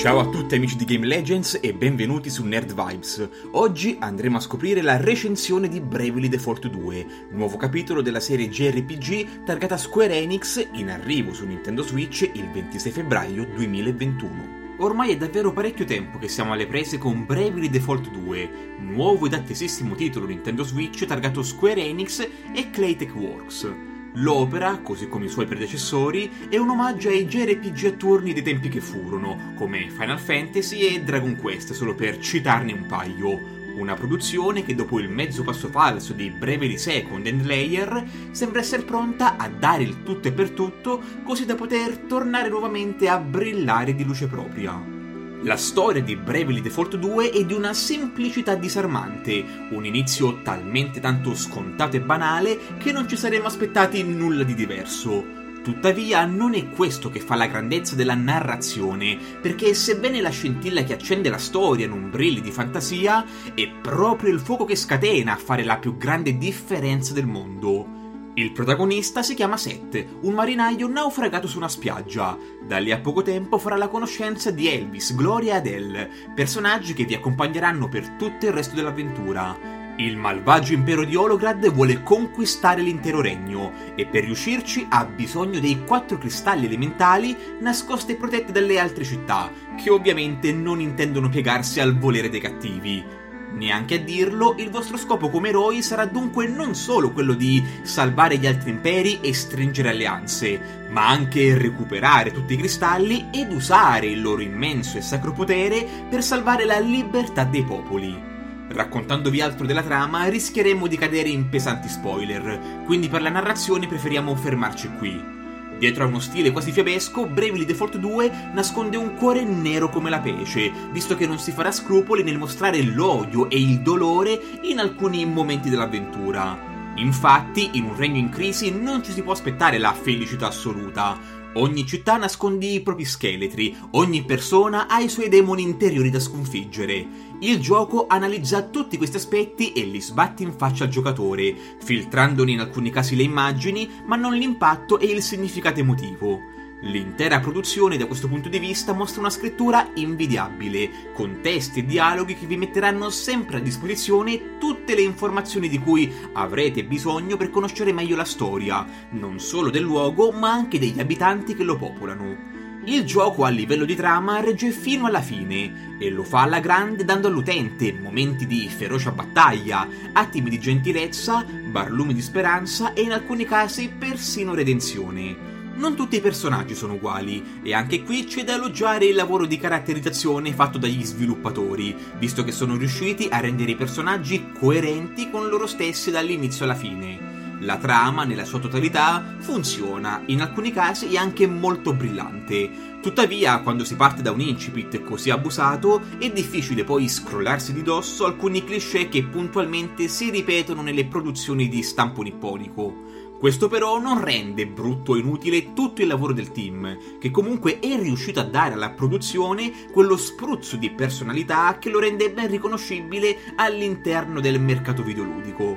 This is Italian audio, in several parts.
Ciao a tutti amici di Game Legends e benvenuti su Nerd Vibes. Oggi andremo a scoprire la recensione di Bravely Default 2, nuovo capitolo della serie JRPG targata Square Enix in arrivo su Nintendo Switch il 26 febbraio 2021. Ormai è davvero parecchio tempo che siamo alle prese con Bravely Default 2, nuovo ed attesissimo titolo Nintendo Switch targato Square Enix e Claytech Works. L'opera, così come i suoi predecessori, è un omaggio ai JRPG a turni dei tempi che furono, come Final Fantasy e Dragon Quest, solo per citarne un paio. Una produzione che dopo il mezzo passo falso di Bravely Second and Layer sembra essere pronta a dare il tutto e per tutto così da poter tornare nuovamente a brillare di luce propria. La storia di Bravely Default 2 è di una semplicità disarmante, un inizio talmente tanto scontato e banale che non ci saremmo aspettati nulla di diverso. Tuttavia non è questo che fa la grandezza della narrazione, perché sebbene la scintilla che accende la storia non brilli di fantasia, è proprio il fuoco che scatena a fare la più grande differenza del mondo. Il protagonista si chiama Seth, un marinaio naufragato su una spiaggia. Da lì a poco tempo farà la conoscenza di Elvis, Gloria e Adele, personaggi che vi accompagneranno per tutto il resto dell'avventura. Il malvagio impero di Holograd vuole conquistare l'intero regno e per riuscirci ha bisogno dei quattro cristalli elementali nascosti e protetti dalle altre città, che ovviamente non intendono piegarsi al volere dei cattivi. Neanche a dirlo, il vostro scopo come eroi sarà dunque non solo quello di salvare gli altri imperi e stringere alleanze, ma anche recuperare tutti i cristalli ed usare il loro immenso e sacro potere per salvare la libertà dei popoli. Raccontandovi altro della trama rischieremmo di cadere in pesanti spoiler, quindi per la narrazione preferiamo fermarci qui. Dietro a uno stile quasi fiabesco, Bravely Default 2 nasconde un cuore nero come la pece, visto che non si farà scrupoli nel mostrare l'odio e il dolore in alcuni momenti dell'avventura. Infatti, in un regno in crisi non ci si può aspettare la felicità assoluta. Ogni città nasconde i propri scheletri, ogni persona ha i suoi demoni interiori da sconfiggere. Il gioco analizza tutti questi aspetti e li sbatte in faccia al giocatore, filtrandone in alcuni casi le immagini, ma non l'impatto e il significato emotivo. L'intera produzione da questo punto di vista mostra una scrittura invidiabile, con testi e dialoghi che vi metteranno sempre a disposizione tutte le informazioni di cui avrete bisogno per conoscere meglio la storia, non solo del luogo ma anche degli abitanti che lo popolano. Il gioco a livello di trama regge fino alla fine e lo fa alla grande dando all'utente momenti di ferocia battaglia, attimi di gentilezza, barlumi di speranza e in alcuni casi persino redenzione. Non tutti i personaggi sono uguali e anche qui c'è da elogiare il lavoro di caratterizzazione fatto dagli sviluppatori, visto che sono riusciti a rendere i personaggi coerenti con loro stessi dall'inizio alla fine. La trama, nella sua totalità, funziona, in alcuni casi è anche molto brillante. Tuttavia, quando si parte da un incipit così abusato, è difficile poi scrollarsi di dosso alcuni cliché che puntualmente si ripetono nelle produzioni di stampo nipponico. Questo però non rende brutto o inutile tutto il lavoro del team, che comunque è riuscito a dare alla produzione quello spruzzo di personalità che lo rende ben riconoscibile all'interno del mercato videoludico.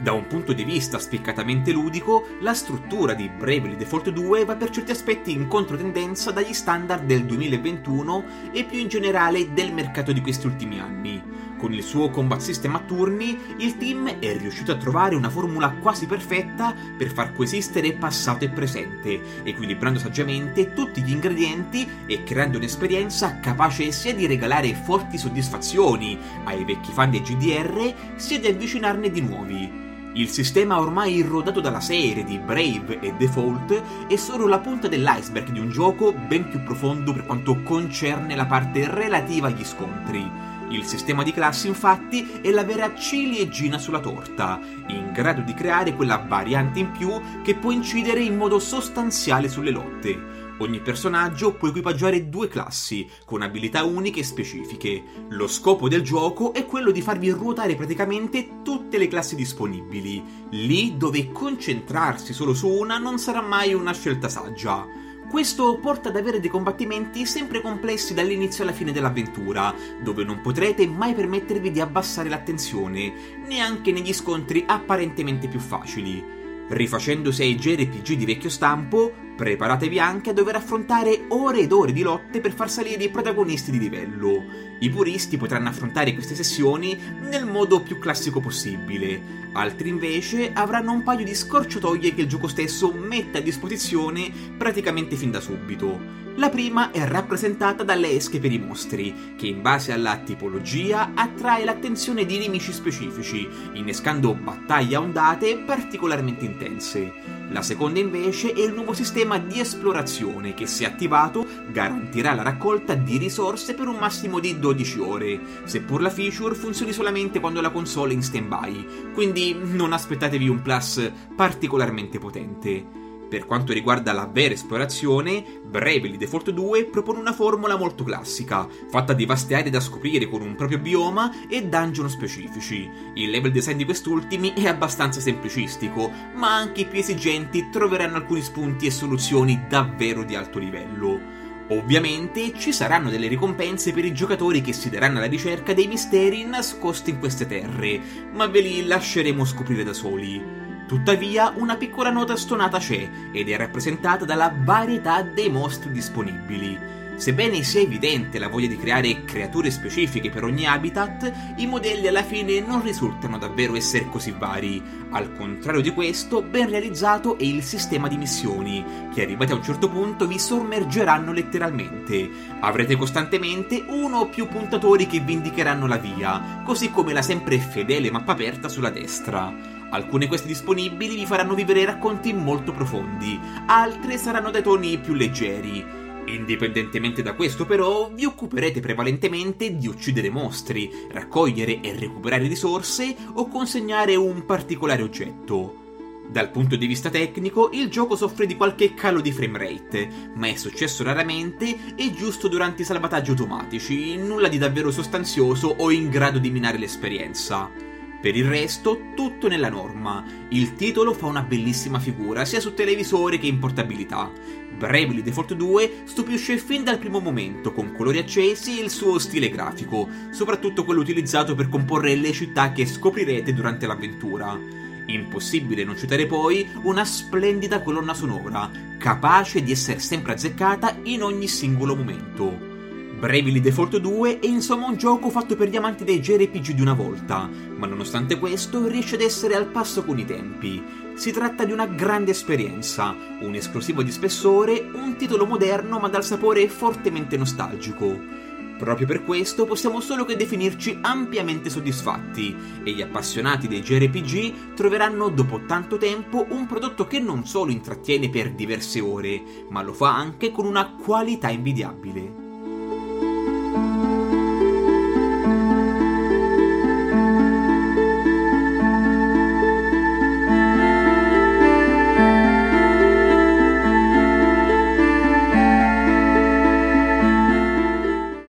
Da un punto di vista spiccatamente ludico, la struttura di Bravely Default 2 va per certi aspetti in controtendenza dagli standard del 2021 e più in generale del mercato di questi ultimi anni. Con il suo combat system a turni, il team è riuscito a trovare una formula quasi perfetta per far coesistere passato e presente, equilibrando saggiamente tutti gli ingredienti e creando un'esperienza capace sia di regalare forti soddisfazioni ai vecchi fan dei GDR, sia di avvicinarne di nuovi. Il sistema ormai irrodato dalla serie di Brave e Default è solo la punta dell'iceberg di un gioco ben più profondo per quanto concerne la parte relativa agli scontri. Il sistema di classi infatti è la vera ciliegina sulla torta, in grado di creare quella variante in più che può incidere in modo sostanziale sulle lotte. Ogni personaggio può equipaggiare due classi, con abilità uniche e specifiche. Lo scopo del gioco è quello di farvi ruotare praticamente tutte le classi disponibili, lì dove concentrarsi solo su una non sarà mai una scelta saggia. Questo porta ad avere dei combattimenti sempre complessi dall'inizio alla fine dell'avventura, dove non potrete mai permettervi di abbassare l'attenzione, neanche negli scontri apparentemente più facili. Rifacendosi ai JRPG di vecchio stampo, preparatevi anche a dover affrontare ore ed ore di lotte per far salire i protagonisti di livello. I puristi potranno affrontare queste sessioni nel modo più classico possibile, altri invece avranno un paio di scorciatoie che il gioco stesso mette a disposizione praticamente fin da subito. La prima è rappresentata dalle esche per i mostri, che in base alla tipologia attrae l'attenzione di nemici specifici, innescando battaglie a ondate particolarmente intense. La seconda invece è il nuovo sistema di esplorazione che se attivato garantirà la raccolta di risorse per un massimo di 12 ore, seppur la feature funzioni solamente quando la console è in stand-by, quindi non aspettatevi un plus particolarmente potente. Per quanto riguarda la vera esplorazione, Bravely Default 2 propone una formula molto classica, fatta di vaste aree da scoprire con un proprio bioma e dungeon specifici. Il level design di quest'ultimi è abbastanza semplicistico, ma anche i più esigenti troveranno alcuni spunti e soluzioni davvero di alto livello. Ovviamente ci saranno delle ricompense per i giocatori che si daranno alla ricerca dei misteri nascosti in queste terre, ma ve li lasceremo scoprire da soli. Tuttavia, una piccola nota stonata c'è, ed è rappresentata dalla varietà dei mostri disponibili. Sebbene sia evidente la voglia di creare creature specifiche per ogni habitat, i modelli alla fine non risultano davvero essere così vari. Al contrario di questo, ben realizzato è il sistema di missioni, che arrivati a un certo punto vi sommergeranno letteralmente. Avrete costantemente uno o più puntatori che vi indicheranno la via, così come la sempre fedele mappa aperta sulla destra. Alcune queste disponibili vi faranno vivere racconti molto profondi, altre saranno dai toni più leggeri. Indipendentemente da questo, però, vi occuperete prevalentemente di uccidere mostri, raccogliere e recuperare risorse o consegnare un particolare oggetto. Dal punto di vista tecnico, il gioco soffre di qualche calo di framerate, ma è successo raramente e giusto durante i salvataggi automatici, nulla di davvero sostanzioso o in grado di minare l'esperienza. Per il resto, tutto nella norma. Il titolo fa una bellissima figura, sia su televisore che in portabilità. Bravely Default 2 stupisce fin dal primo momento, con colori accesi e il suo stile grafico, soprattutto quello utilizzato per comporre le città che scoprirete durante l'avventura. Impossibile non citare poi una splendida colonna sonora, capace di essere sempre azzeccata in ogni singolo momento. Bravely Default 2 è insomma un gioco fatto per gli amanti dei JRPG di una volta, ma nonostante questo riesce ad essere al passo con i tempi. Si tratta di una grande esperienza, un esclusivo di spessore, un titolo moderno ma dal sapore fortemente nostalgico. Proprio per questo possiamo solo che definirci ampiamente soddisfatti e gli appassionati dei JRPG troveranno dopo tanto tempo un prodotto che non solo intrattiene per diverse ore, ma lo fa anche con una qualità invidiabile.